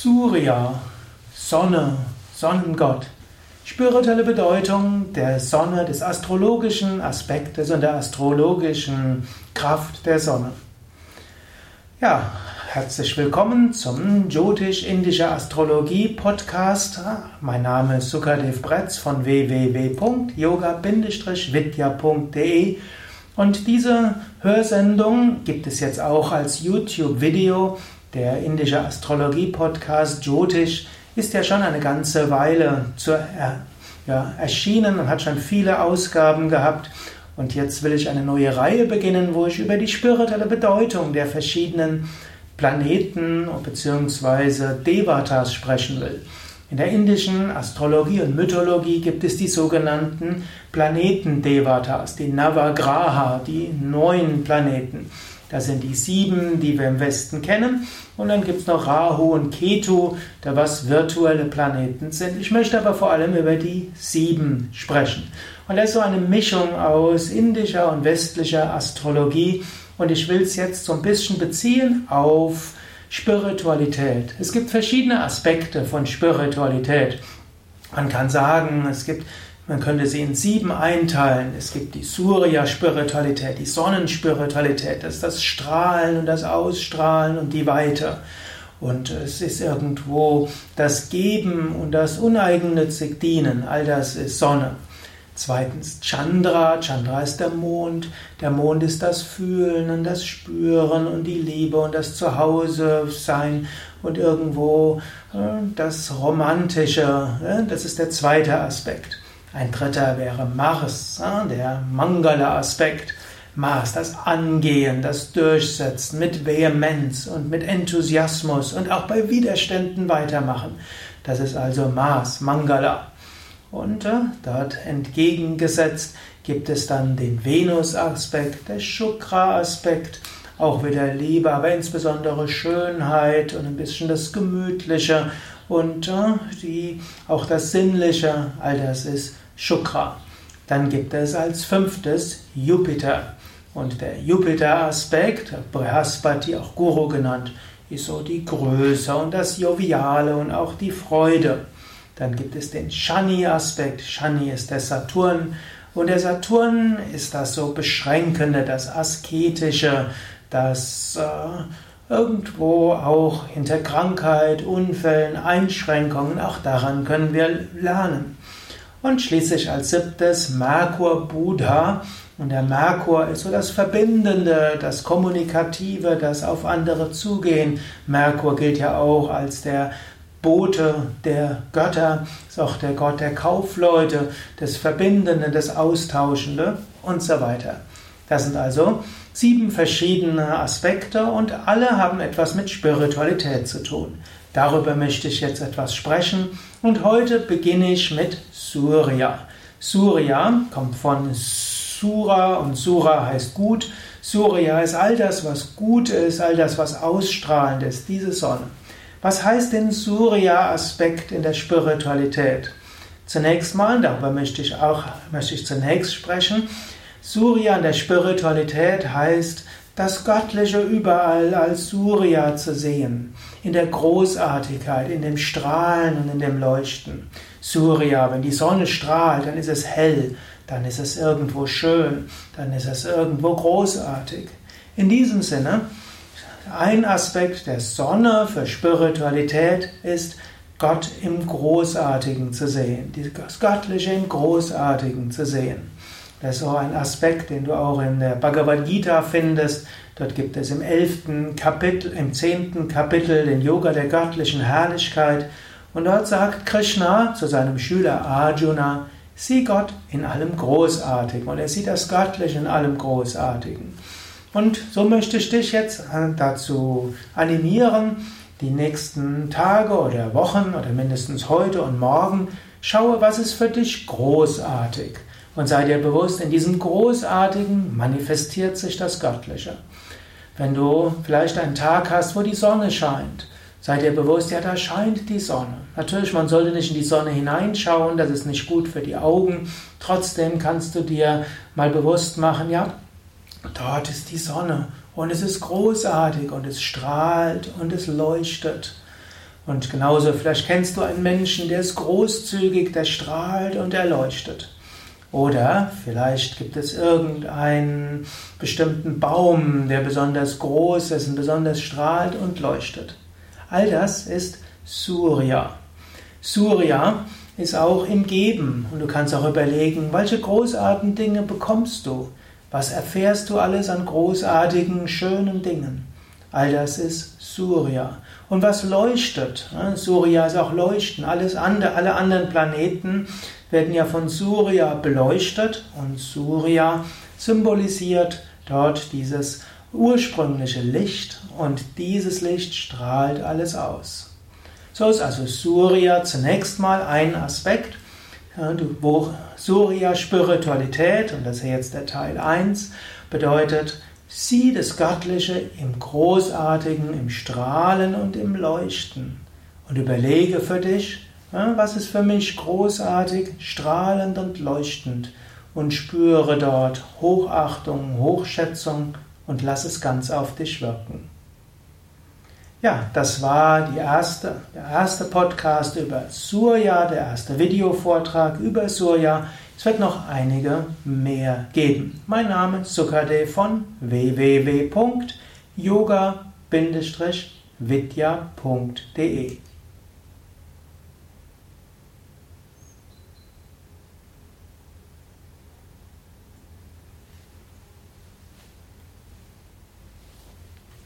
Surya, Sonne, Sonnengott. Spirituelle Bedeutung der Sonne, des astrologischen Aspektes und der astrologischen Kraft der Sonne. Ja, herzlich willkommen zum Jyotish-Indische Astrologie Podcast. Mein Name ist Sukadev Bretz von www.yoga-vidya.de und diese Hörsendung gibt es jetzt auch als YouTube-Video der indische Astrologie-Podcast Jyotish ist ja schon eine ganze Weile zu, äh, ja, erschienen und hat schon viele Ausgaben gehabt. Und jetzt will ich eine neue Reihe beginnen, wo ich über die spirituelle Bedeutung der verschiedenen Planeten bzw. Devatas sprechen will. In der indischen Astrologie und Mythologie gibt es die sogenannten Planeten-Devatas, die Navagraha, die neun Planeten. Das sind die sieben, die wir im Westen kennen. Und dann gibt es noch Rahu und Ketu, da was virtuelle Planeten sind. Ich möchte aber vor allem über die sieben sprechen. Und das ist so eine Mischung aus indischer und westlicher Astrologie. Und ich will es jetzt so ein bisschen beziehen auf Spiritualität. Es gibt verschiedene Aspekte von Spiritualität. Man kann sagen, es gibt man könnte sie in sieben einteilen. Es gibt die Surya-Spiritualität, die Sonnenspiritualität, das ist das Strahlen und das Ausstrahlen und die Weite. Und es ist irgendwo das Geben und das uneigennützig Dienen, all das ist Sonne. Zweitens Chandra, Chandra ist der Mond, der Mond ist das Fühlen und das Spüren und die Liebe und das Zuhause sein und irgendwo äh, das Romantische, das ist der zweite Aspekt. Ein dritter wäre Mars, der Mangala-Aspekt. Mars, das Angehen, das Durchsetzen mit Vehemenz und mit Enthusiasmus und auch bei Widerständen weitermachen. Das ist also Mars, Mangala. Und äh, dort entgegengesetzt gibt es dann den Venus-Aspekt, der Shukra-Aspekt, auch wieder Liebe, aber insbesondere Schönheit und ein bisschen das Gemütliche und die, auch das Sinnliche, all das ist Shukra. Dann gibt es als fünftes Jupiter. Und der Jupiter-Aspekt, Brihaspati, auch Guru genannt, ist so die Größe und das Joviale und auch die Freude. Dann gibt es den Shani-Aspekt. Shani ist der Saturn. Und der Saturn ist das so Beschränkende, das Asketische, das äh, irgendwo auch hinter Krankheit, Unfällen, Einschränkungen, auch daran können wir lernen. Und schließlich als siebtes Merkur Buddha. Und der Merkur ist so das Verbindende, das Kommunikative, das auf andere zugehen. Merkur gilt ja auch als der Bote der Götter, ist auch der Gott der Kaufleute, des Verbindenden, des Austauschende und so weiter. Das sind also sieben verschiedene Aspekte und alle haben etwas mit Spiritualität zu tun. Darüber möchte ich jetzt etwas sprechen und heute beginne ich mit Surya. Surya kommt von Sura und Sura heißt gut. Surya ist all das, was gut ist, all das, was ausstrahlend ist, diese Sonne. Was heißt denn Surya-Aspekt in der Spiritualität? Zunächst mal, darüber möchte ich auch möchte ich zunächst sprechen. Surya in der Spiritualität heißt das Göttliche überall als Surya zu sehen, in der Großartigkeit, in dem Strahlen und in dem Leuchten. Surya, wenn die Sonne strahlt, dann ist es hell, dann ist es irgendwo schön, dann ist es irgendwo großartig. In diesem Sinne, ein Aspekt der Sonne für Spiritualität ist, Gott im Großartigen zu sehen, das Göttliche im Großartigen zu sehen. Das ist so ein Aspekt, den du auch in der Bhagavad Gita findest. Dort gibt es im elften Kapitel, im zehnten Kapitel den Yoga der göttlichen Herrlichkeit. Und dort sagt Krishna zu seinem Schüler Arjuna, sieh Gott in allem Großartigen. Und er sieht das Göttliche in allem Großartigen. Und so möchte ich dich jetzt dazu animieren, die nächsten Tage oder Wochen oder mindestens heute und morgen, schaue, was ist für dich großartig. Und sei dir bewusst, in diesem Großartigen manifestiert sich das Göttliche. Wenn du vielleicht einen Tag hast, wo die Sonne scheint, sei dir bewusst, ja, da scheint die Sonne. Natürlich, man sollte nicht in die Sonne hineinschauen, das ist nicht gut für die Augen. Trotzdem kannst du dir mal bewusst machen, ja, dort ist die Sonne und es ist großartig und es strahlt und es leuchtet. Und genauso, vielleicht kennst du einen Menschen, der ist großzügig, der strahlt und erleuchtet. Oder vielleicht gibt es irgendeinen bestimmten Baum, der besonders groß ist und besonders strahlt und leuchtet. All das ist Surya. Surya ist auch im Geben und du kannst auch überlegen, welche großartigen Dinge bekommst du? Was erfährst du alles an großartigen, schönen Dingen? All das ist Surya. Und was leuchtet? Surya ist auch Leuchten. Alles andere, alle anderen Planeten werden ja von Surya beleuchtet und Surya symbolisiert dort dieses ursprüngliche Licht und dieses Licht strahlt alles aus. So ist also Surya zunächst mal ein Aspekt, wo Surya Spiritualität, und das ist jetzt der Teil 1, bedeutet, sieh das Göttliche im Großartigen, im Strahlen und im Leuchten und überlege für dich, was ist für mich großartig, strahlend und leuchtend und spüre dort Hochachtung, Hochschätzung und lass es ganz auf dich wirken. Ja, das war erste, der erste Podcast über Surya, der erste Videovortrag über Surya. Es wird noch einige mehr geben. Mein Name ist Sukadev von www.yoga-vidya.de